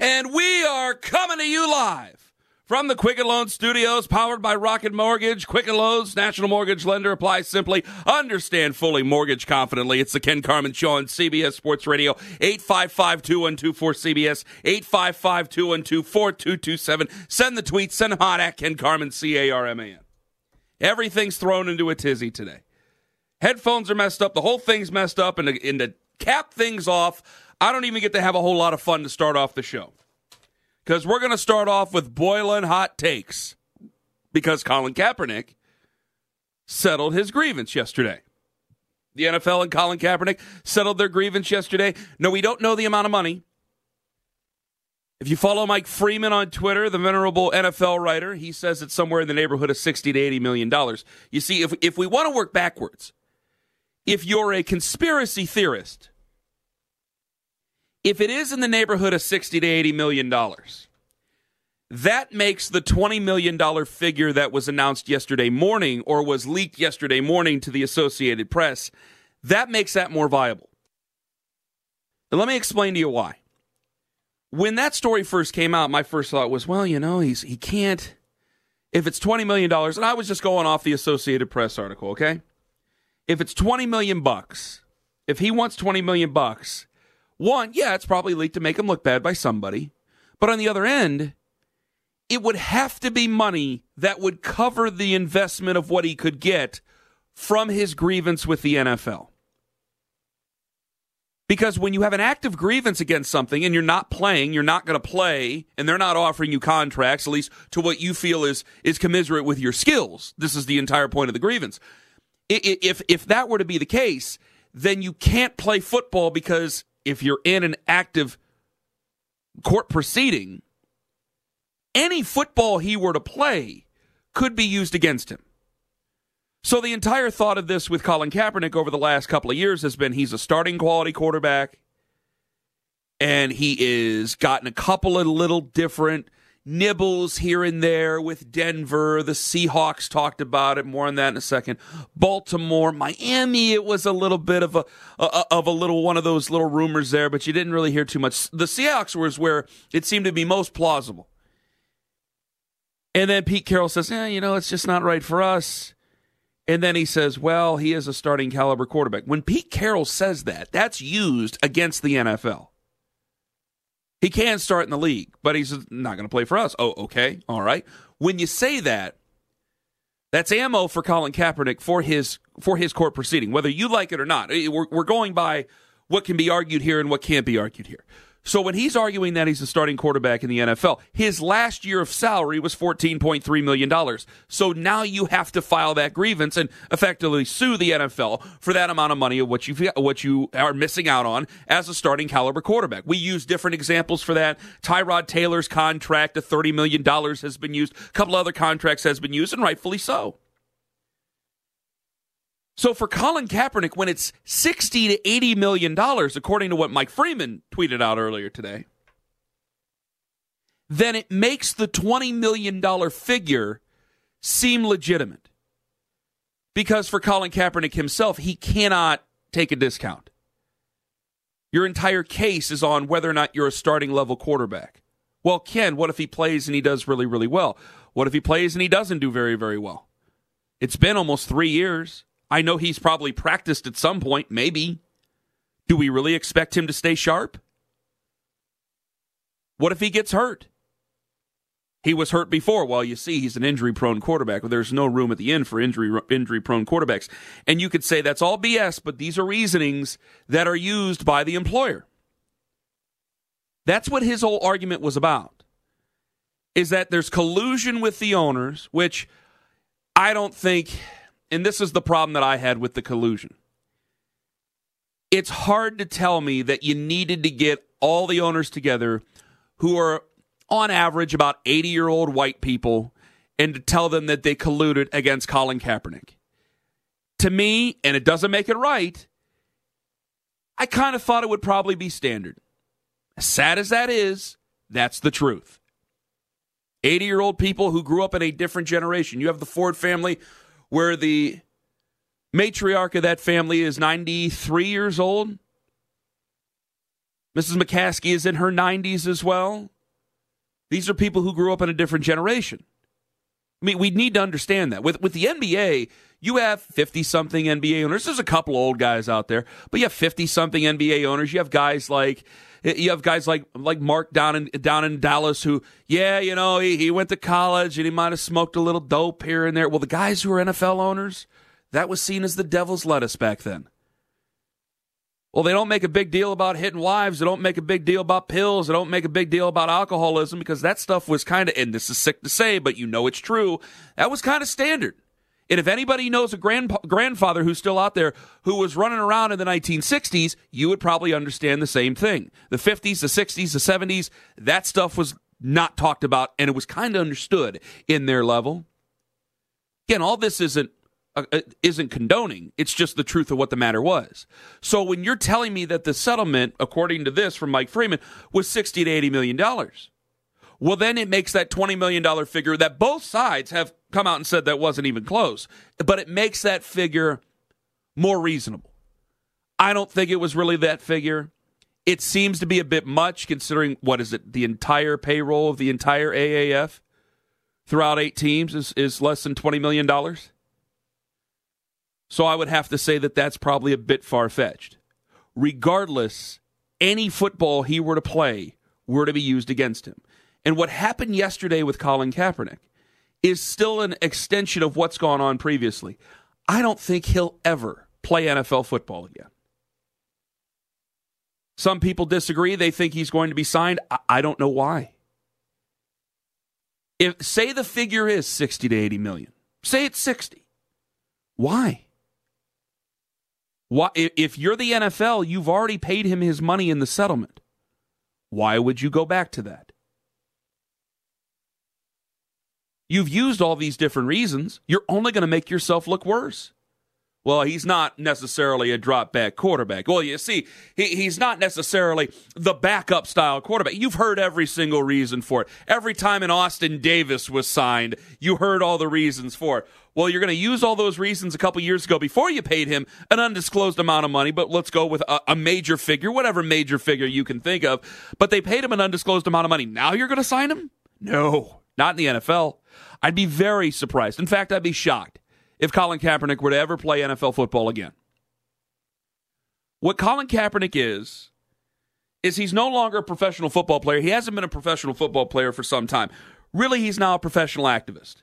And we are coming to you live from the Quicken Loan Studios, powered by Rocket Mortgage. Quicken Loans, national mortgage lender. Apply simply. Understand fully. Mortgage confidently. It's the Ken Carman Show on CBS Sports Radio. 855-2124-CBS. 855-212-4227. Send the tweet. Send them hot at Ken Carman, C-A-R-M-A-N. Everything's thrown into a tizzy today. Headphones are messed up. The whole thing's messed up. And and to cap things off, I don't even get to have a whole lot of fun to start off the show. Because we're going to start off with boiling hot takes. Because Colin Kaepernick settled his grievance yesterday. The NFL and Colin Kaepernick settled their grievance yesterday. No, we don't know the amount of money. If you follow Mike Freeman on Twitter, the venerable NFL writer, he says it's somewhere in the neighborhood of 60 to 80 million dollars. You see, if if we want to work backwards, if you're a conspiracy theorist, if it is in the neighborhood of 60 to 80 million dollars, that makes the 20 million dollar figure that was announced yesterday morning or was leaked yesterday morning to the Associated Press, that makes that more viable. And let me explain to you why when that story first came out, my first thought was, well, you know, he's he can't if it's 20 million dollars and I was just going off the Associated Press article, okay? If it's 20 million bucks, if he wants 20 million bucks, one, yeah, it's probably leaked to make him look bad by somebody. But on the other end, it would have to be money that would cover the investment of what he could get from his grievance with the NFL. Because when you have an active grievance against something and you're not playing, you're not going to play, and they're not offering you contracts, at least to what you feel is is commiserate with your skills. This is the entire point of the grievance. If if that were to be the case, then you can't play football because if you're in an active court proceeding, any football he were to play could be used against him. So the entire thought of this with Colin Kaepernick over the last couple of years has been he's a starting quality quarterback and he is gotten a couple of little different nibbles here and there with Denver. The Seahawks talked about it. More on that in a second. Baltimore, Miami. It was a little bit of a, a, of a little one of those little rumors there, but you didn't really hear too much. The Seahawks was where it seemed to be most plausible. And then Pete Carroll says, "Yeah, you know, it's just not right for us." And then he says, well, he is a starting caliber quarterback. When Pete Carroll says that, that's used against the NFL. He can start in the league, but he's not going to play for us. Oh, okay. All right. When you say that, that's ammo for Colin Kaepernick for his for his court proceeding, whether you like it or not. We're, we're going by what can be argued here and what can't be argued here. So when he's arguing that he's a starting quarterback in the NFL, his last year of salary was $14.3 million. So now you have to file that grievance and effectively sue the NFL for that amount of money of what you what you are missing out on as a starting caliber quarterback. We use different examples for that. Tyrod Taylor's contract of $30 million has been used. A couple other contracts has been used, and rightfully so. So for Colin Kaepernick, when it's 60 to 80 million dollars, according to what Mike Freeman tweeted out earlier today, then it makes the 20 million dollar figure seem legitimate. Because for Colin Kaepernick himself, he cannot take a discount. Your entire case is on whether or not you're a starting level quarterback. Well, Ken, what if he plays and he does really, really well? What if he plays and he doesn't do very, very well? It's been almost three years. I know he's probably practiced at some point, maybe. Do we really expect him to stay sharp? What if he gets hurt? He was hurt before. Well, you see, he's an injury prone quarterback. But there's no room at the end for injury injury prone quarterbacks. And you could say that's all BS, but these are reasonings that are used by the employer. That's what his whole argument was about. Is that there's collusion with the owners, which I don't think and this is the problem that I had with the collusion. It's hard to tell me that you needed to get all the owners together who are on average about 80 year old white people and to tell them that they colluded against Colin Kaepernick. To me, and it doesn't make it right, I kind of thought it would probably be standard. As sad as that is, that's the truth. 80 year old people who grew up in a different generation. You have the Ford family where the matriarch of that family is 93 years old. Mrs. McCaskey is in her 90s as well. These are people who grew up in a different generation. I mean, we need to understand that. With with the NBA, you have 50 something NBA owners. There's a couple old guys out there, but you have 50 something NBA owners. You have guys like you have guys like like Mark down in down in Dallas who, yeah, you know, he, he went to college and he might have smoked a little dope here and there. Well, the guys who are NFL owners, that was seen as the devil's lettuce back then. Well, they don't make a big deal about hitting wives. They don't make a big deal about pills. They don't make a big deal about alcoholism because that stuff was kind of, and this is sick to say, but you know it's true. That was kind of standard. And if anybody knows a grand, grandfather who's still out there who was running around in the 1960s, you would probably understand the same thing. The 50s, the 60s, the 70s, that stuff was not talked about and it was kind of understood in their level. Again, all this isn't uh, uh, isn't condoning. It's just the truth of what the matter was. So when you're telling me that the settlement, according to this from Mike Freeman, was 60 to 80 million dollars, well, then it makes that 20 million dollar figure that both sides have come out and said that wasn't even close, but it makes that figure more reasonable. I don't think it was really that figure. It seems to be a bit much considering what is it? The entire payroll of the entire AAF throughout eight teams is, is less than $20 million. So I would have to say that that's probably a bit far fetched. Regardless, any football he were to play were to be used against him. And what happened yesterday with Colin Kaepernick is still an extension of what's gone on previously. I don't think he'll ever play NFL football again. Some people disagree. They think he's going to be signed. I, don't know why. If say the figure is 60 to 80 million. Say it's 60. Why? Why, if you're the NFL, you've already paid him his money in the settlement. Why would you go back to that? You've used all these different reasons. You're only going to make yourself look worse. Well, he's not necessarily a drop back quarterback. Well, you see, he, he's not necessarily the backup style quarterback. You've heard every single reason for it. Every time an Austin Davis was signed, you heard all the reasons for it. Well, you're going to use all those reasons a couple years ago before you paid him an undisclosed amount of money, but let's go with a, a major figure, whatever major figure you can think of. But they paid him an undisclosed amount of money. Now you're going to sign him? No, not in the NFL. I'd be very surprised. In fact, I'd be shocked if Colin Kaepernick were to ever play NFL football again. What Colin Kaepernick is, is he's no longer a professional football player. He hasn't been a professional football player for some time. Really, he's now a professional activist.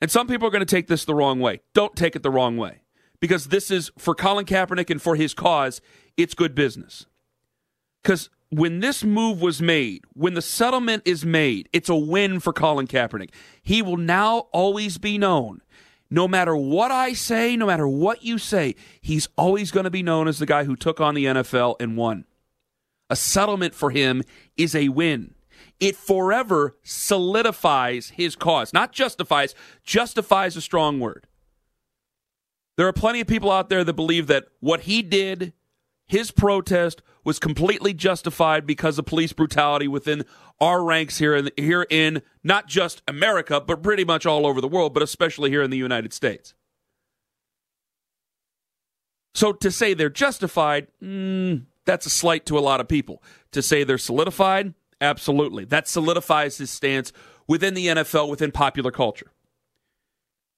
And some people are going to take this the wrong way. Don't take it the wrong way. Because this is, for Colin Kaepernick and for his cause, it's good business. Because when this move was made, when the settlement is made, it's a win for Colin Kaepernick. He will now always be known no matter what I say, no matter what you say, he's always going to be known as the guy who took on the NFL and won. A settlement for him is a win. It forever solidifies his cause, not justifies, justifies a strong word. There are plenty of people out there that believe that what he did his protest was completely justified because of police brutality within our ranks here in here in not just America, but pretty much all over the world, but especially here in the United States. So to say they're justified, mm, that's a slight to a lot of people. To say they're solidified, absolutely. That solidifies his stance within the NFL, within popular culture.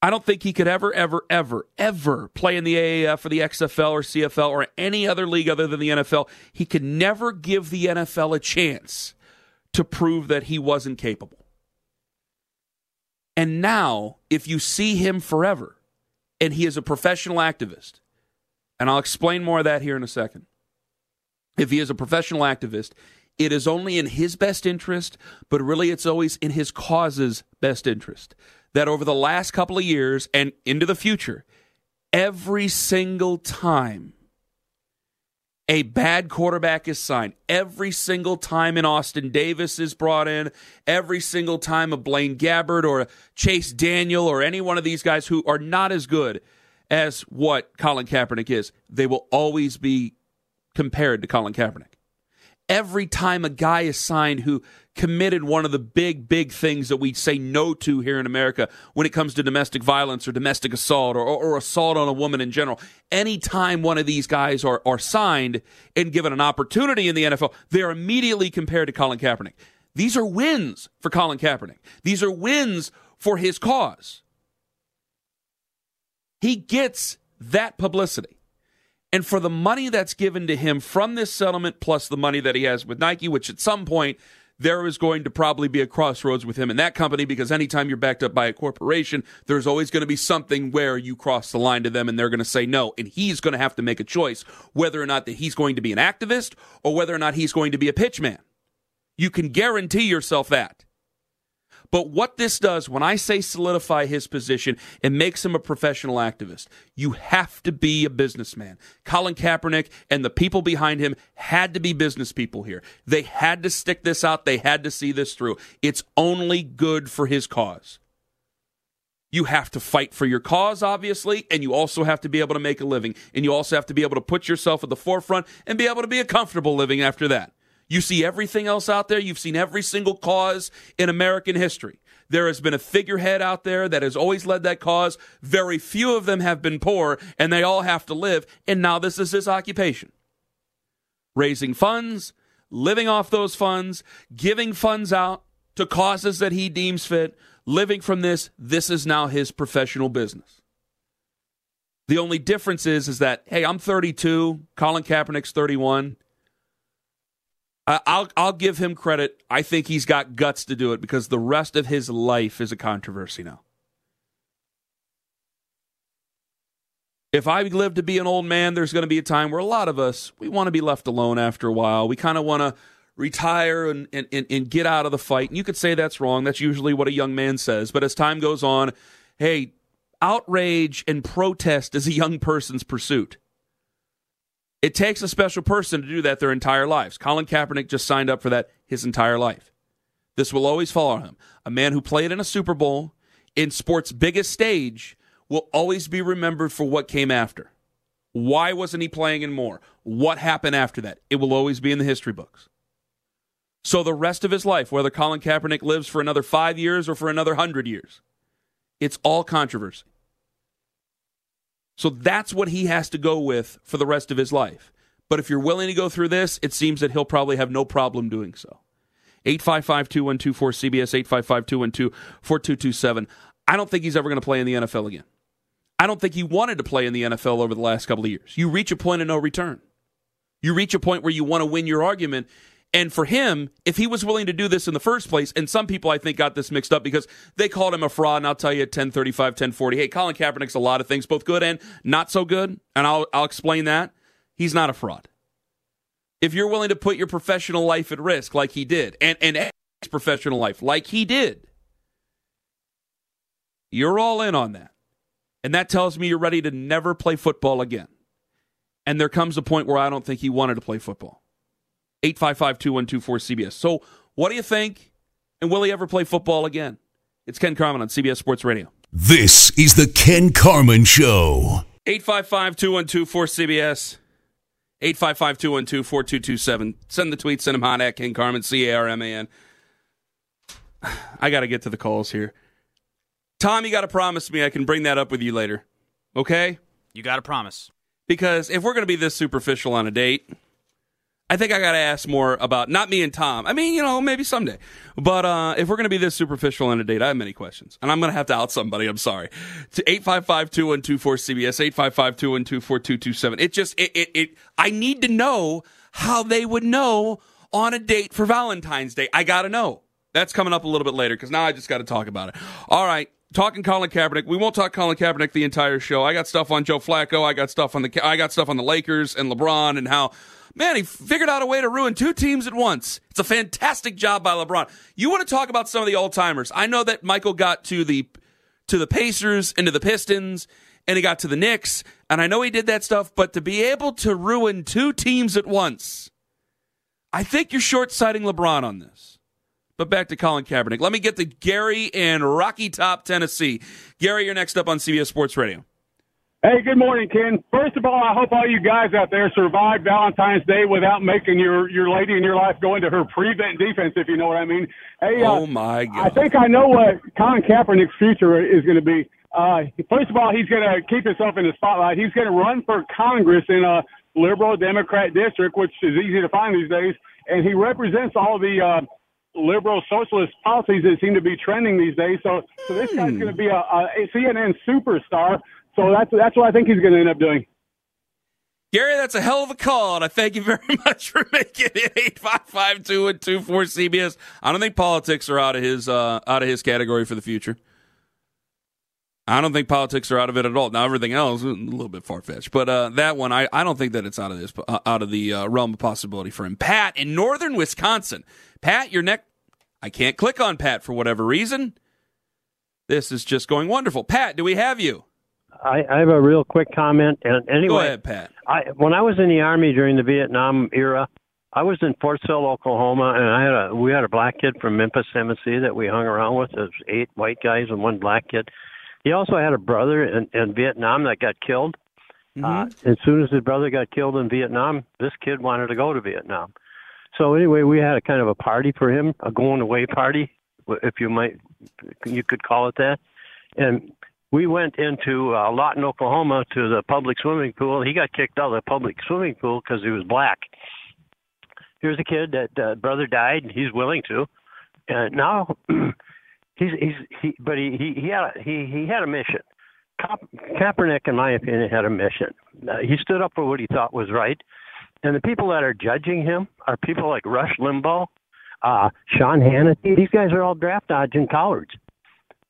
I don't think he could ever, ever, ever, ever play in the AAF or the XFL or CFL or any other league other than the NFL. He could never give the NFL a chance to prove that he wasn't capable. And now, if you see him forever, and he is a professional activist, and I'll explain more of that here in a second. If he is a professional activist, it is only in his best interest, but really it's always in his cause's best interest that over the last couple of years and into the future, every single time a bad quarterback is signed. Every single time an Austin Davis is brought in, every single time a Blaine Gabbert or a Chase Daniel or any one of these guys who are not as good as what Colin Kaepernick is, they will always be compared to Colin Kaepernick. Every time a guy is signed who committed one of the big, big things that we say no to here in America when it comes to domestic violence or domestic assault or, or, or assault on a woman in general. Anytime one of these guys are, are signed and given an opportunity in the NFL, they are immediately compared to Colin Kaepernick. These are wins for Colin Kaepernick. These are wins for his cause. He gets that publicity. And for the money that's given to him from this settlement, plus the money that he has with Nike, which at some point there is going to probably be a crossroads with him and that company because anytime you're backed up by a corporation, there's always going to be something where you cross the line to them and they're going to say no. And he's going to have to make a choice whether or not that he's going to be an activist or whether or not he's going to be a pitchman. You can guarantee yourself that. But what this does, when I say solidify his position, it makes him a professional activist. You have to be a businessman. Colin Kaepernick and the people behind him had to be business people here. They had to stick this out. They had to see this through. It's only good for his cause. You have to fight for your cause, obviously, and you also have to be able to make a living. And you also have to be able to put yourself at the forefront and be able to be a comfortable living after that. You see everything else out there. You've seen every single cause in American history. There has been a figurehead out there that has always led that cause. Very few of them have been poor, and they all have to live. And now this is his occupation raising funds, living off those funds, giving funds out to causes that he deems fit, living from this. This is now his professional business. The only difference is, is that, hey, I'm 32, Colin Kaepernick's 31. I'll I'll give him credit. I think he's got guts to do it because the rest of his life is a controversy now. If I live to be an old man, there's going to be a time where a lot of us we want to be left alone after a while. We kind of want to retire and, and, and get out of the fight. And you could say that's wrong. That's usually what a young man says. But as time goes on, hey, outrage and protest is a young person's pursuit. It takes a special person to do that their entire lives. Colin Kaepernick just signed up for that his entire life. This will always follow him. A man who played in a Super Bowl, in sports' biggest stage, will always be remembered for what came after. Why wasn't he playing in more? What happened after that? It will always be in the history books. So the rest of his life, whether Colin Kaepernick lives for another five years or for another hundred years, it's all controversy. So that's what he has to go with for the rest of his life. But if you're willing to go through this, it seems that he'll probably have no problem doing so. 855 212 cbs 855 212 4227. I don't think he's ever going to play in the NFL again. I don't think he wanted to play in the NFL over the last couple of years. You reach a point of no return. You reach a point where you want to win your argument, and for him, if he was willing to do this in the first place, and some people I think got this mixed up because they called him a fraud, and I'll tell you at 1035, 1040, hey, Colin Kaepernick's a lot of things, both good and not so good, and I'll, I'll explain that. He's not a fraud. If you're willing to put your professional life at risk like he did, and, and his professional life like he did, you're all in on that. And that tells me you're ready to never play football again. And there comes a point where I don't think he wanted to play football. 855 2124 CBS. So, what do you think? And will he ever play football again? It's Ken Carman on CBS Sports Radio. This is the Ken Carman Show. 855 2124 CBS. 855 212 4227. Send the tweet, send him hot at Ken Carman, C A R M A N. I got to get to the calls here. Tom, you got to promise me I can bring that up with you later. Okay? You got to promise. Because if we're going to be this superficial on a date, I think I got to ask more about not me and Tom. I mean, you know, maybe someday. But uh, if we're going to be this superficial in a date, I have many questions. And I'm going to have to out somebody. I'm sorry. To 855-2124-CBS, 855-212-4227. It just, it, it, it, I need to know how they would know on a date for Valentine's Day. I got to know. That's coming up a little bit later because now I just got to talk about it. All right talking Colin Kaepernick. We won't talk Colin Kaepernick the entire show. I got stuff on Joe Flacco. I got stuff on the I got stuff on the Lakers and LeBron and how Man, he figured out a way to ruin two teams at once. It's a fantastic job by LeBron. You want to talk about some of the old timers? I know that Michael got to the to the Pacers and to the Pistons and he got to the Knicks. And I know he did that stuff, but to be able to ruin two teams at once, I think you're short sighting LeBron on this. But back to Colin Kaepernick. Let me get to Gary in Rocky Top, Tennessee. Gary, you're next up on CBS Sports Radio. Hey, good morning, Ken. First of all, I hope all you guys out there survived Valentine's Day without making your your lady in your life go into her prevent defense, if you know what I mean. Hey, oh uh, my God! I think I know what Colin Kaepernick's future is going to be. Uh, first of all, he's going to keep himself in the spotlight. He's going to run for Congress in a liberal Democrat district, which is easy to find these days, and he represents all the uh, liberal socialist policies that seem to be trending these days. So, so this guy's going to be a, a CNN superstar. So that's that's what I think he's going to end up doing. Gary, that's a hell of a call, and I thank you very much for making it eight five five two and two four CBS. I don't think politics are out of his uh, out of his category for the future. I don't think politics are out of it at all. Now everything else a little bit far fetched, but uh, that one I, I don't think that it's out of this uh, out of the uh, realm of possibility for him. Pat in northern Wisconsin. Pat, your neck. I can't click on Pat for whatever reason. This is just going wonderful. Pat, do we have you? I, I have a real quick comment. And anyway, Go ahead, Pat. I, when I was in the army during the Vietnam era, I was in Fort Sill, Oklahoma, and I had a we had a black kid from Memphis, Tennessee that we hung around with. There's eight white guys and one black kid. He also had a brother in, in Vietnam that got killed. Mm-hmm. Uh, as soon as his brother got killed in Vietnam, this kid wanted to go to Vietnam. So anyway, we had a kind of a party for him, a going away party, if you might, you could call it that. And we went into uh, in Oklahoma, to the public swimming pool. He got kicked out of the public swimming pool because he was black. Here's a kid that uh, brother died, and he's willing to, and now he's he's he, but he he he had a, he he had a mission. Ka- Kaepernick, in my opinion, had a mission. Uh, he stood up for what he thought was right, and the people that are judging him are people like Rush Limbaugh, uh, Sean Hannity. These guys are all draft dodging cowards.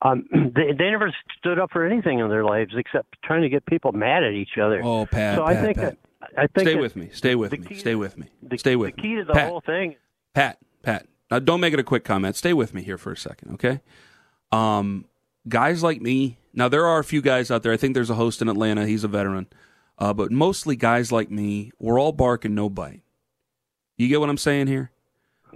Um, they they never stood up for anything in their lives except trying to get people mad at each other. Oh, Pat, so Pat, I think Pat. that- I think Stay with me. Stay with me. Stay with me. The, Stay with me. the me. key to the Pat, whole thing. Pat, Pat. Now, don't make it a quick comment. Stay with me here for a second, okay? Um, guys like me. Now, there are a few guys out there. I think there's a host in Atlanta. He's a veteran. Uh, but mostly guys like me. We're all bark and no bite. You get what I'm saying here?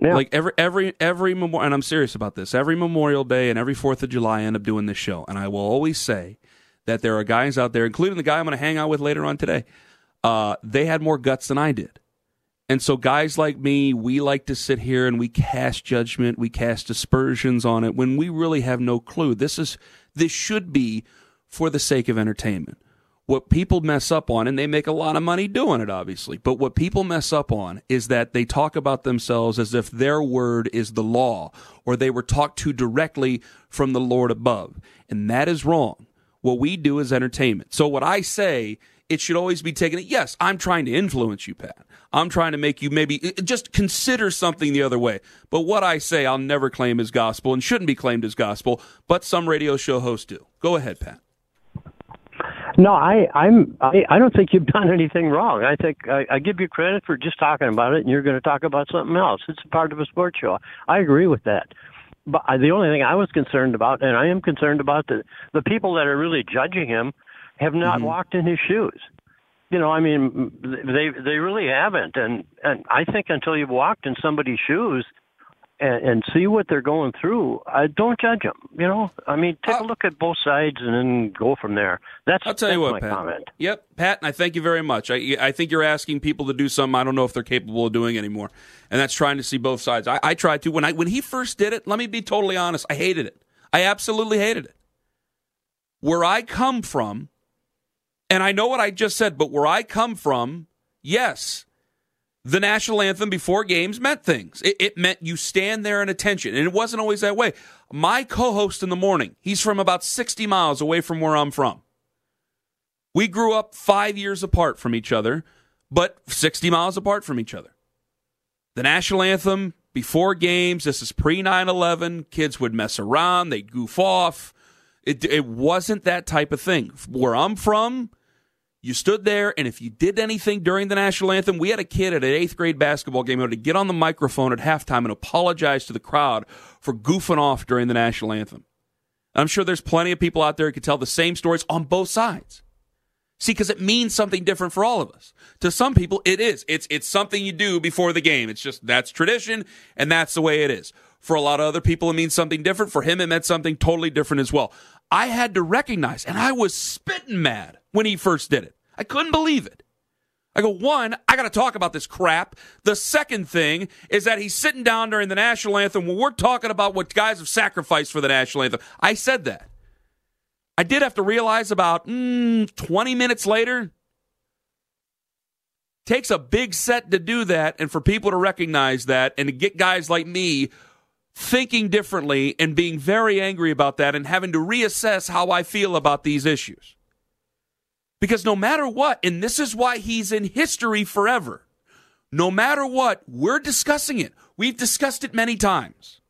Yeah. Like every every every memorial, and I'm serious about this. Every Memorial Day and every Fourth of July, I end up doing this show, and I will always say that there are guys out there, including the guy I'm going to hang out with later on today. Uh, they had more guts than I did. And so, guys like me, we like to sit here and we cast judgment, we cast aspersions on it when we really have no clue. This is this should be for the sake of entertainment. What people mess up on, and they make a lot of money doing it, obviously, but what people mess up on is that they talk about themselves as if their word is the law or they were talked to directly from the Lord above. And that is wrong. What we do is entertainment. So, what I say it should always be taken. Yes, I'm trying to influence you, Pat. I'm trying to make you maybe uh, uh, just consider something the other way. But what I say, I'll never claim as gospel and shouldn't be claimed as gospel. But some radio show hosts do. Go ahead, Pat. No, I, I'm. I, I don't think you've done anything wrong. I think I, I give you credit for just talking about it, and you're going to talk about something else. It's a part of a sports show. I agree with that. But I, the only thing I was concerned about, and I am concerned about, the the people that are really judging him have not mm-hmm. walked in his shoes. You know, I mean, they they really haven't, and and I think until you've walked in somebody's shoes and, and see what they're going through, I don't judge them. You know, I mean, take a look at both sides and then go from there. That's I'll tell you what, my Pat. comment. Yep, Pat, and I thank you very much. I, I think you're asking people to do something I don't know if they're capable of doing anymore, and that's trying to see both sides. I, I tried to when I when he first did it. Let me be totally honest. I hated it. I absolutely hated it. Where I come from, and I know what I just said, but where I come from, yes, the national anthem before games meant things. It, it meant you stand there in attention, and it wasn't always that way. My co-host in the morning, he's from about 60 miles away from where I'm from. We grew up five years apart from each other, but 60 miles apart from each other. The national anthem before games, this is pre 9 11. Kids would mess around, they'd goof off. It, it wasn't that type of thing. Where I'm from, you stood there, and if you did anything during the national anthem, we had a kid at an eighth grade basketball game who had to get on the microphone at halftime and apologize to the crowd for goofing off during the national anthem. I'm sure there's plenty of people out there who could tell the same stories on both sides. See, because it means something different for all of us. To some people, it is. It's it's something you do before the game. It's just that's tradition, and that's the way it is. For a lot of other people, it means something different. For him, it meant something totally different as well. I had to recognize, and I was spitting mad when he first did it. I couldn't believe it. I go, one, I got to talk about this crap. The second thing is that he's sitting down during the national anthem when we're talking about what guys have sacrificed for the national anthem. I said that. I did have to realize about mm, 20 minutes later, takes a big set to do that and for people to recognize that and to get guys like me thinking differently and being very angry about that and having to reassess how I feel about these issues. Because no matter what, and this is why he's in history forever, no matter what, we're discussing it. We've discussed it many times.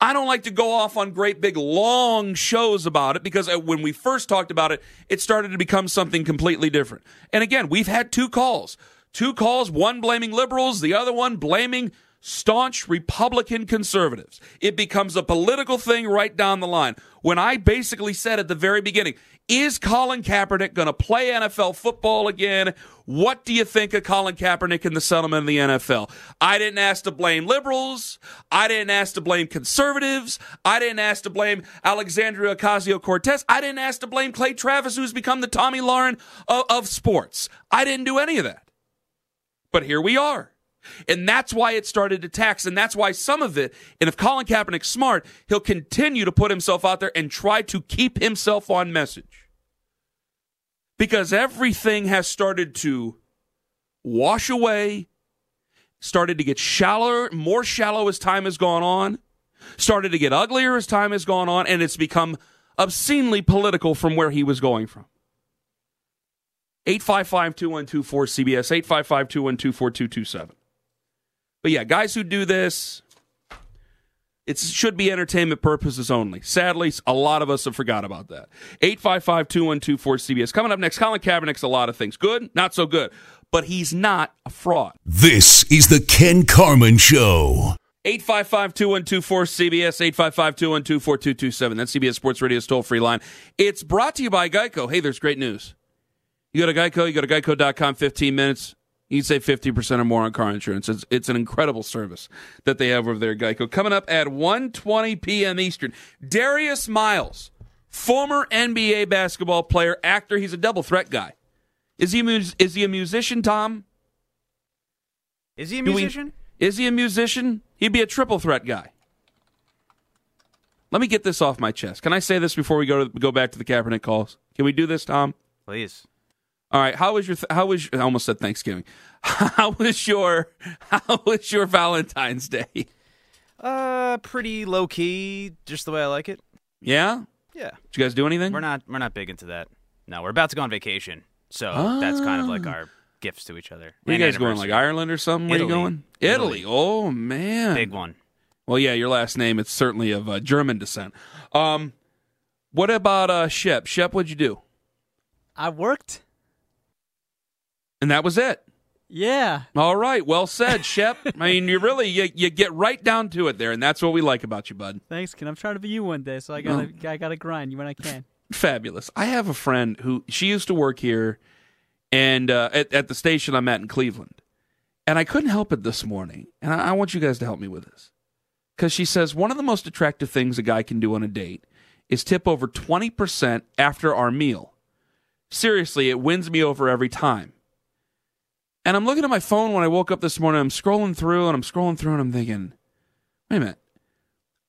I don't like to go off on great big long shows about it because uh, when we first talked about it, it started to become something completely different. And again, we've had two calls. Two calls, one blaming liberals, the other one blaming staunch Republican conservatives. It becomes a political thing right down the line. When I basically said at the very beginning, is Colin Kaepernick going to play NFL football again? What do you think of Colin Kaepernick and the settlement of the NFL? I didn't ask to blame liberals. I didn't ask to blame conservatives. I didn't ask to blame Alexandria Ocasio Cortez. I didn't ask to blame Clay Travis, who's become the Tomi Lahren of, of sports. I didn't do any of that. But here we are. And that's why it started to tax. And that's why some of it, and if Colin Kaepernick's smart, he'll continue to put himself out there and try to keep himself on message. Because everything has started to wash away, started to get shallower, more shallow as time has gone on, started to get uglier as time has gone on, and it's become obscenely political from where he was going from. 855 212 4CBS, 855 212 4227. But yeah, guys who do this, it should be entertainment purposes only. Sadly, a lot of us have forgot about that. 855 212 cbs Coming up next, Colin Kaepernick's a lot of things. Good, not so good. But he's not a fraud. This is the Ken Carman Show. 855 212 cbs 855 212 4227. That's CBS Sports Radio's toll free line. It's brought to you by Geico. Hey, there's great news. You go to Geico, you go to geico.com, 15 minutes. You save 50% or more on car insurance. It's, it's an incredible service that they have over there Geico. Coming up at 1.20 p.m. Eastern, Darius Miles, former NBA basketball player, actor. He's a double threat guy. Is he, is he a musician, Tom? Is he a musician? We, is he a musician? He'd be a triple threat guy. Let me get this off my chest. Can I say this before we go to, go back to the Kaepernick calls? Can we do this, Tom? Please. All right. How was your? Th- how was? I almost said Thanksgiving. How was your? How was your Valentine's Day? Uh, pretty low key, just the way I like it. Yeah. Yeah. Did you guys do anything? We're not. We're not big into that. No, we're about to go on vacation, so ah. that's kind of like our gifts to each other. Where you guys going? Like Ireland or something? Italy. Where you going? Italy. Italy. Oh man. Big one. Well, yeah. Your last name. It's certainly of uh, German descent. Um, what about uh Shep? Shep, what'd you do? I worked. And that was it. Yeah. All right. Well said, Shep. I mean, you really you, you get right down to it there, and that's what we like about you, bud. Thanks, Ken. I'm trying to be you one day, so I gotta oh. I gotta grind you when I can. Fabulous. I have a friend who she used to work here, and uh, at, at the station I'm at in Cleveland, and I couldn't help it this morning, and I, I want you guys to help me with this, because she says one of the most attractive things a guy can do on a date is tip over twenty percent after our meal. Seriously, it wins me over every time. And I'm looking at my phone when I woke up this morning. I'm scrolling through and I'm scrolling through and I'm thinking, wait a minute.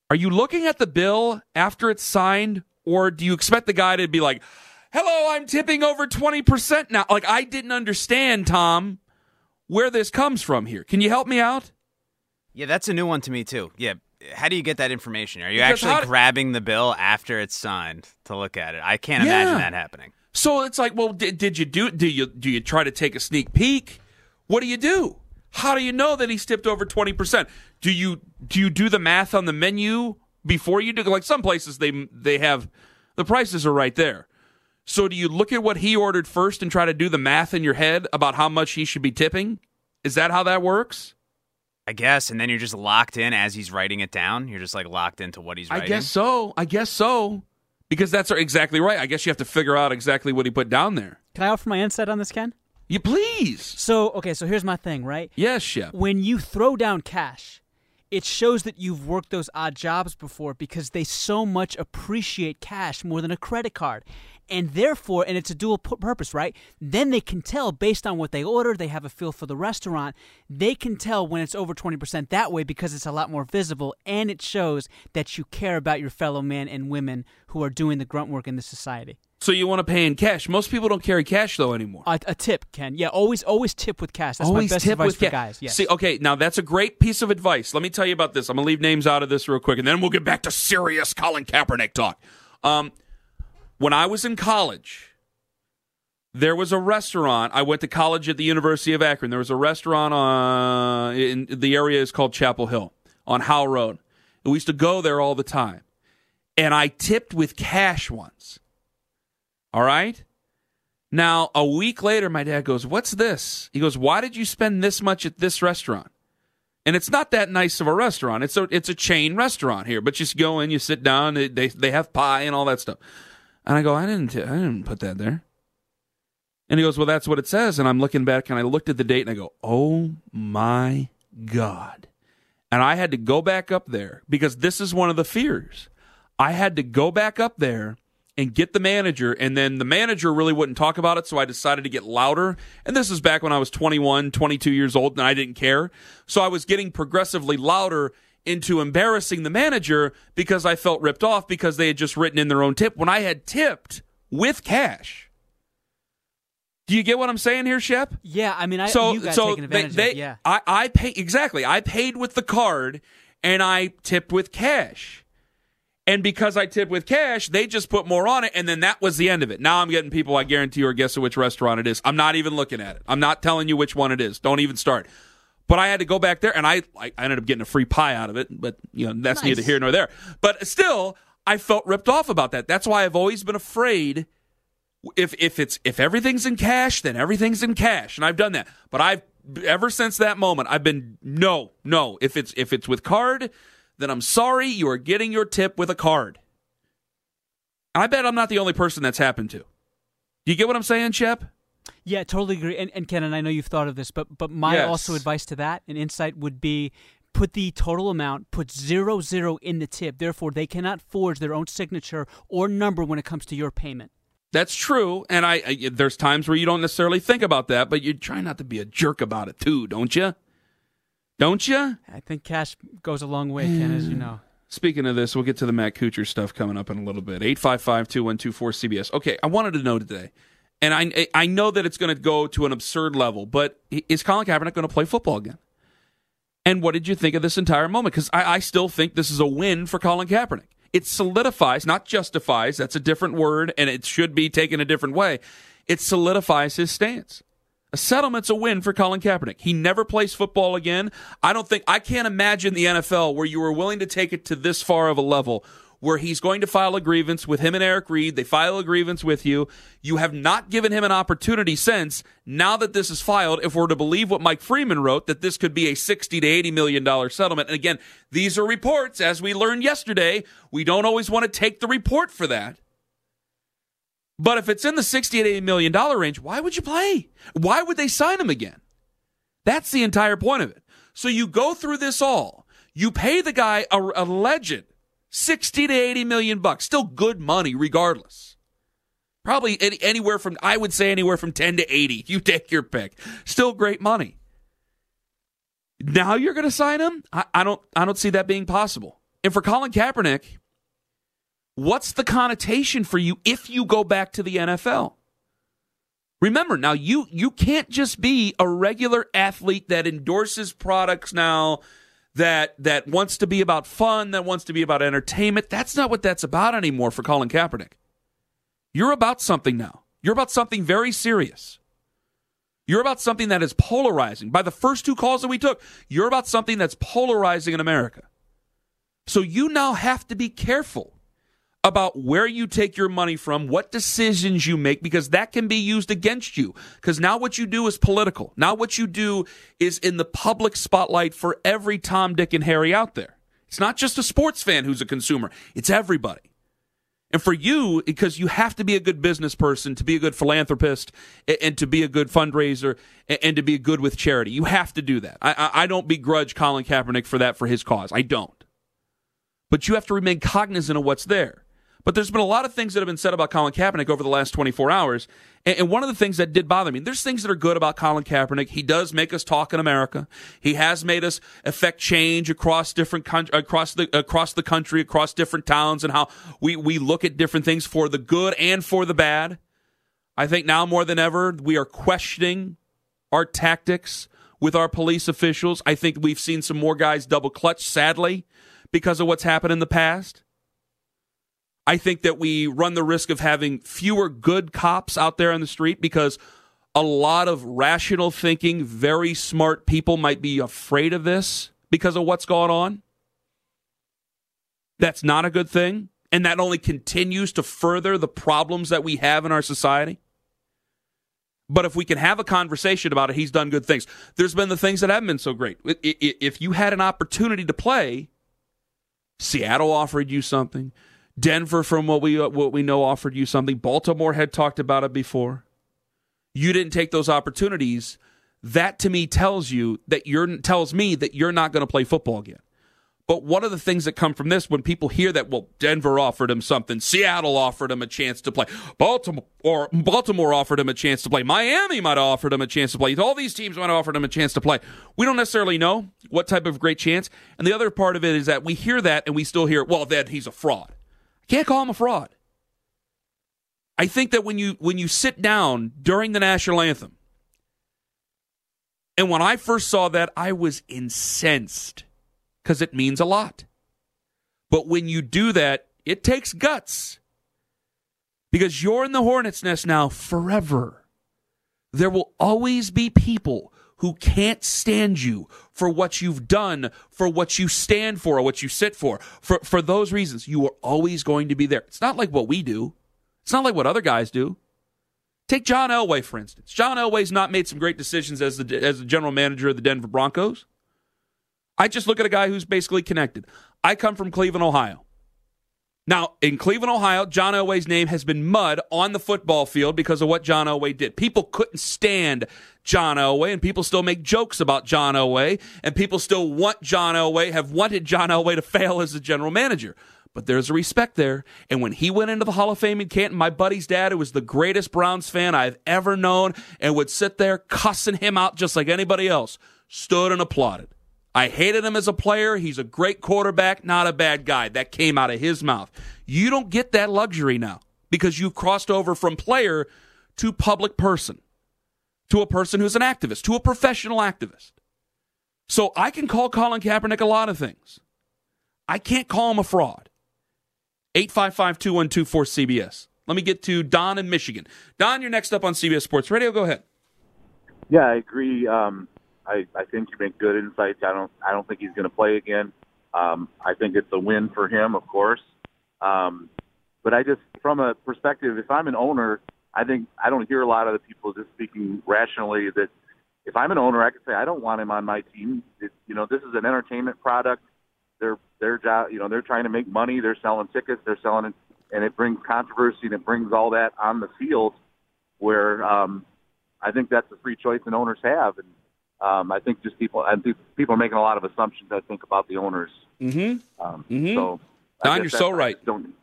Are you looking at the bill after it's signed? Or do you expect the guy to be like, hello, I'm tipping over 20% now? Like, I didn't understand, Tom, where this comes from here. Can you help me out? Yeah, that's a new one to me, too. Yeah. How do you get that information? Are you because actually grabbing the bill after it's signed to look at it? I can't yeah. imagine that happening. So it's like, well, did, did you do? Do you do you try to take a sneak peek? What do you do? How do you know that he's tipped over 20%? Do you do you do the math on the menu before you do like some places they they have the prices are right there. So do you look at what he ordered first and try to do the math in your head about how much he should be tipping? Is that how that works? I guess, and then you're just locked in as he's writing it down. You're just like locked into what he's writing. I guess so. I guess so. Because that's exactly right. I guess you have to figure out exactly what he put down there. Can I offer my insight on this, Ken? You please. So, okay, so here's my thing, right? Yes, Shep. When you throw down cash, it shows that you've worked those odd jobs before because they so much appreciate cash more than a credit card. And therefore, and it's a dual pu- purpose, right? Then they can tell based on what they order, they have a feel for the restaurant. They can tell when it's over 20% that way because it's a lot more visible and it shows that you care about your fellow men and women who are doing the grunt work in this society. So you want to pay in cash. Most people don't carry cash though anymore. A, a tip, Ken. Yeah, always always tip with cash. That's Always my best tip advice with for ca- guys. Yes. See, okay, now that's a great piece of advice. Let me tell you about this. I'm gonna leave names out of this real quick, and then we'll get back to serious Colin Kaepernick talk. Um, when I was in college, there was a restaurant. I went to college at the University of Akron. There was a restaurant uh, in the area is called Chapel Hill on Howe Road. And we used to go there all the time, and I tipped with cash once. All right. Now, a week later, my dad goes, What's this? He goes, Why did you spend this much at this restaurant? And it's not that nice of a restaurant. It's a it's a chain restaurant here, but you just go in, you sit down, they they, they have pie and all that stuff. And I go, I didn't I didn't put that there. And he goes, Well, that's what it says. And I'm looking back and I looked at the date and I go, Oh my God. And I had to go back up there because this is one of the fears. I had to go back up there and get the manager, and then the manager really wouldn't talk about it, so I decided to get louder. And this is back when I was 21, 22 years old, and I didn't care. So I was getting progressively louder into embarrassing the manager because I felt ripped off because they had just written in their own tip when I had tipped with cash. Do you get what I'm saying here, Shep? yeah, I mean, I so you guys so they, they of it. Yeah. I I pay exactly. I paid with the card and I tipped with cash. And because I tipped with cash, they just put more on it, and then that was the end of it. Now I'm getting people I guarantee you are guessing which restaurant it is. I'm not even looking at it. I'm not telling you which one it is. Don't even start. But I had to go back there, and I I ended up getting a free pie out of it. But you know that's neither here nor there. But still, I felt ripped off about that. That's why I've always been afraid if if it's if everything's in cash, then everything's in cash, and I've done that. But I've ever since that moment, I've been no, no. If it's if it's with card, then I'm sorry, you are getting your tip with a card. I bet I'm not the only person that's happened to. Do you get what I'm saying, Shep? Yeah, totally agree. And, and Ken, and I know you've thought of this, but but my Yes. also advice to that and insight would be put the total amount, put zero zero in the tip. Therefore, they cannot forge their own signature or number when it comes to your payment. That's true, and I, I there's times where you don't necessarily think about that, but you try not to be a jerk about it too, don't you? Don't you? I think cash goes a long way, Ken, as you know. Speaking of this, we'll get to the Matt Kuchar stuff coming up in a little bit. 855-2124-CBS. Okay, I wanted to know today, and I I know that it's going to go to an absurd level, but is Colin Kaepernick going to play football again? And what did you think of this entire moment? Because I, I still think this is a win for Colin Kaepernick. It solidifies, not justifies, that's a different word, and it should be taken a different way. It solidifies his stance. A settlement's a win for Colin Kaepernick. He never plays football again. I don't think I can't imagine the NFL where you were willing to take it to this far of a level where he's going to file a grievance with him and Eric Reid. They file a grievance with you. You have not given him an opportunity since. Now that this is filed, if we're to believe what Mike Freeman wrote, that this could be a 60 to 80 million dollar settlement. And again, these are reports, as we learned yesterday. We don't always want to take the report for that. But if it's in the 60 to 80 million dollar range, why would you play? Why would they sign him again? That's the entire point of it. So you go through this all. You pay the guy a, a legend 60 to 80 million bucks. Still good money regardless. Probably any, anywhere from I would say anywhere from 10 to 80. You take your pick. Still great money. Now you're going to sign him? I, I don't I don't see that being possible. And for Colin Kaepernick, what's the connotation for you if you go back to the NFL? Remember, now you you can't just be a regular athlete that endorses products now that that wants to be about fun, that wants to be about entertainment. That's not what that's about anymore for Colin Kaepernick. You're about something now. You're about something very serious. You're about something that is polarizing. By the first two calls that we took, you're about something that's polarizing in America. So you now have to be careful about where you take your money from, what decisions you make, because that can be used against you. Because now what you do is political. Now what you do is in the public spotlight for every Tom, Dick, and Harry out there. It's not just a sports fan who's a consumer, it's everybody. And for you, because you have to be a good business person to be a good philanthropist and, to be a good fundraiser and, to be good with charity, you have to do that. I, I don't begrudge Colin Kaepernick for that for his cause. I don't. But you have to remain cognizant of what's there. But there's been a lot of things that have been said about Colin Kaepernick over the last 24 hours. And, one of the things that did bother me, there's things that are good about Colin Kaepernick. He does make us talk in America. He has made us affect change across different across the across the country, across different towns, and how we we look at different things for the good and for the bad. I think now more than ever we are questioning our tactics with our police officials. I think we've seen some more guys double clutch, sadly, because of what's happened in the past. I think that we run the risk of having fewer good cops out there on the street because a lot of rational thinking, very smart people might be afraid of this because of what's going on. That's not a good thing. And that only continues to further the problems that we have in our society. But if we can have a conversation about it, he's done good things. There's been the things that haven't been so great. If you had an opportunity to play, Seattle offered you something. Denver, from what we uh, what we know, offered you something. Baltimore had talked about it before. You didn't take those opportunities. That to me tells you that you're tells me that you're not going to play football again. But one of the things that come from this, when people hear that, well, Denver offered him something, Seattle offered him a chance to play, Baltimore or Baltimore offered him a chance to play, Miami might have offered him a chance to play, all these teams might have offered him a chance to play. We don't necessarily know what type of great chance. And the other part of it is that we hear that and we still hear, well, then he's a fraud. Can't call him a fraud. I think that when you when you sit down during the national anthem, and when I first saw that, I was incensed because it means a lot. But when you do that, it takes guts because you're in the hornet's nest now forever. There will always be people who can't stand you for what you've done, for what you stand for, or what you sit for. For, for those reasons, you are always going to be there. It's not like what we do, it's not like what other guys do. Take John Elway, for instance. John Elway's not made some great decisions as the, as the general manager of the Denver Broncos. I just look at a guy who's basically connected. I come from Cleveland, Ohio. Now, in Cleveland, Ohio, John Elway's name has been mud on the football field because of what John Elway did. People couldn't stand John Elway, and people still make jokes about John Elway, and people still want John Elway, have wanted John Elway to fail as a general manager. But there's a respect there. And when he went into the Hall of Fame in Canton, my buddy's dad, who was the greatest Browns fan I've ever known, and would sit there cussing him out just like anybody else, stood and applauded. I hated him as a player. He's a great quarterback, not a bad guy. That came out of his mouth. You don't get that luxury now because you've crossed over from player to public person, to a person who's an activist, to a professional activist. So I can call Colin Kaepernick a lot of things. I can't call him a fraud. 855 212 cbs Let me get to Don in Michigan. Don, you're next up on CBS Sports Radio. Go ahead. Yeah, I agree. Um, I, I think you make good insights. I don't I don't think he's going to play again. Um, I think it's a win for him, of course. Um, but I just, from a perspective, if I'm an owner, I think I don't hear a lot of the people just speaking rationally that if I'm an owner, I could say I don't want him on my team. It, you know, this is an entertainment product. They're their job. You know, they're trying to make money. They're selling tickets. They're selling it, and it brings controversy and it brings all that on the field. Where um, I think that's a free choice and owners have, and um, I think just people, I think people are making a lot of assumptions. I think about the owners. Mm-hmm. Um, mm-hmm. So, Don, you're so right. I don't,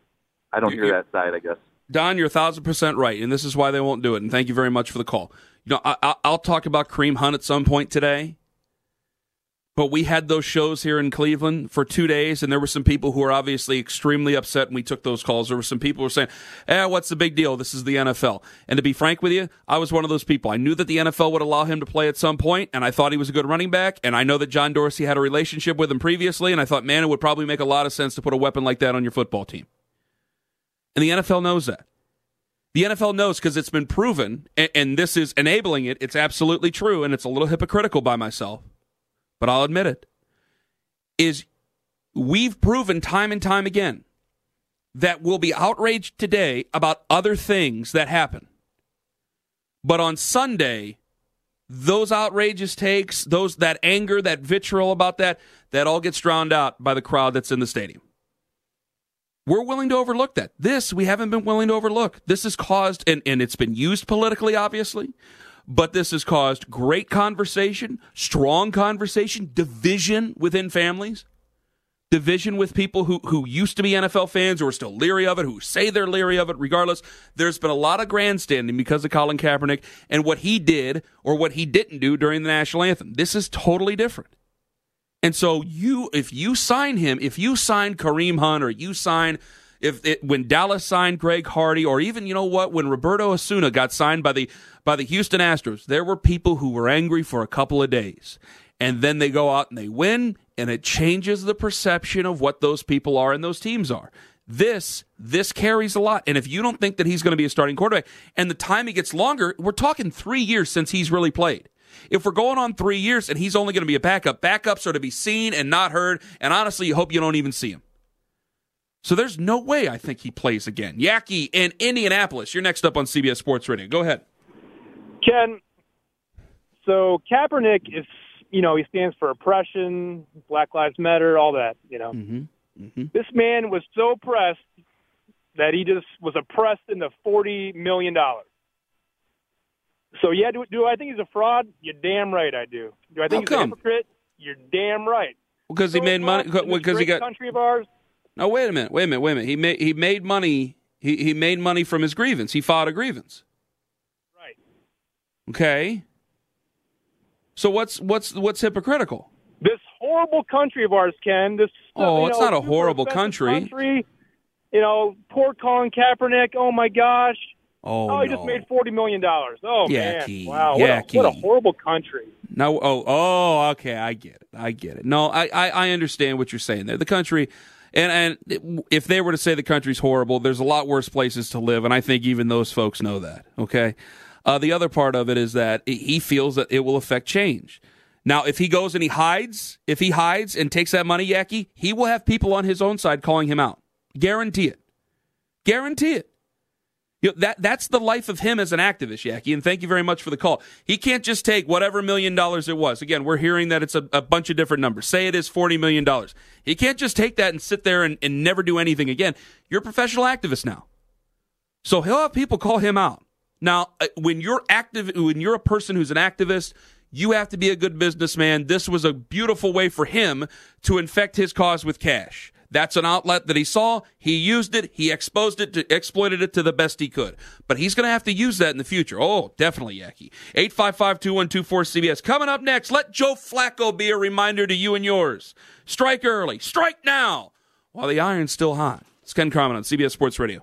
I don't hear that side. I guess. Don, you're a thousand percent right, and this is why they won't do it. And thank you very much for the call. You know, I, will talk about Kareem Hunt at some point today. But we had those shows here in Cleveland for two days, and there were some people who were obviously extremely upset and we took those calls. There were some people who were saying, eh, what's the big deal? This is the NFL. And to be frank with you, I was one of those people. I knew that the NFL would allow him to play at some point, and I thought he was a good running back, and I know that John Dorsey had a relationship with him previously, and I thought, man, it would probably make a lot of sense to put a weapon like that on your football team. And the NFL knows that. The NFL knows because it's been proven, and, and this is enabling it. It's absolutely true, and it's a little hypocritical by myself but I'll admit it, is we've proven time and time again that we'll be outraged today about other things that happen. But on Sunday, those outrageous takes, those that anger, that vitriol about that, that all gets drowned out by the crowd that's in the stadium. We're willing to overlook that. This we haven't been willing to overlook. This has caused, and, and it's been used politically, obviously, but this has caused great conversation, strong conversation, division within families division with people who, who used to be NFL fans or are still leery of it, who say they're leery of it, regardless. There's been a lot of grandstanding because of Colin Kaepernick and what he did or what he didn't do during the national anthem. This is totally different. And so you, if you sign him, if you sign Kareem Hunt or you sign, if it, when Dallas signed Greg Hardy, or even you know what, when Roberto Osuna got signed by the by the Houston Astros, there were people who were angry for a couple of days, and then they go out and they win, and it changes the perception of what those people are and those teams are. This this carries a lot, and if you don't think that he's going to be a starting quarterback, and the time he gets longer, we're talking three years since he's really played. If we're going on three years and he's only going to be a backup, backups are to be seen and not heard, and honestly, you hope you don't even see him. So there's no way I think he plays again. Yaki in Indianapolis, you're next up on CBS Sports Radio. Go ahead. Ken, so Kaepernick is you know, he stands for oppression, Black Lives Matter, all that, you know. Mm-hmm. Mm-hmm. This man was so oppressed that he just was oppressed into $40 million. So, yeah, do, do I think he's a fraud? You're damn right I do. Do I think How he's come? a hypocrite? You're damn right. Because he So made money. Because he got. country of ours. No, wait a minute. Wait a minute. Wait a minute. He made he made money. He he made money from his grievance. He filed a grievance. Okay. So what's what's what's hypocritical? This horrible country of ours, Ken. This Oh, it's know, not a horrible country. country. You know, poor Colin Kaepernick. Oh my gosh. Oh, Oh, he no. just made forty million dollars. Oh Yaki, man! Wow, what a, what a horrible country. No, oh, oh, okay, I get it. I get it. No, I, I, I understand what you're saying there. The country, and and if they were to say the country's horrible, there's a lot worse places to live, and I think even those folks know that. Okay. Uh, the other part of it is that he feels that it will affect change. Now, if he goes and he hides, if he hides and takes that money, Yaki, he will have people on his own side calling him out. Guarantee it. Guarantee it. You know, that that's the life of him as an activist, Yaki. And thank you very much for the call. He can't just take whatever million dollars it was. Again, we're hearing that it's a, a bunch of different numbers. Say it is forty million dollars. He can't just take that and sit there and, and never do anything again. You're a professional activist now, so he'll have people call him out. Now, uh, when you're active, when you're a person who's an activist, you have to be a good businessman. This was a beautiful way for him to infect his cause with cash. That's an outlet that he saw. He used it. He exposed it, to, exploited it to the best he could. But he's going to have to use that in the future. Oh, definitely, Yaki. 855-2124-CBS. Coming up next, let Joe Flacco be a reminder to you and yours. Strike early. Strike now while the iron's still hot. It's Ken Carman on CBS Sports Radio.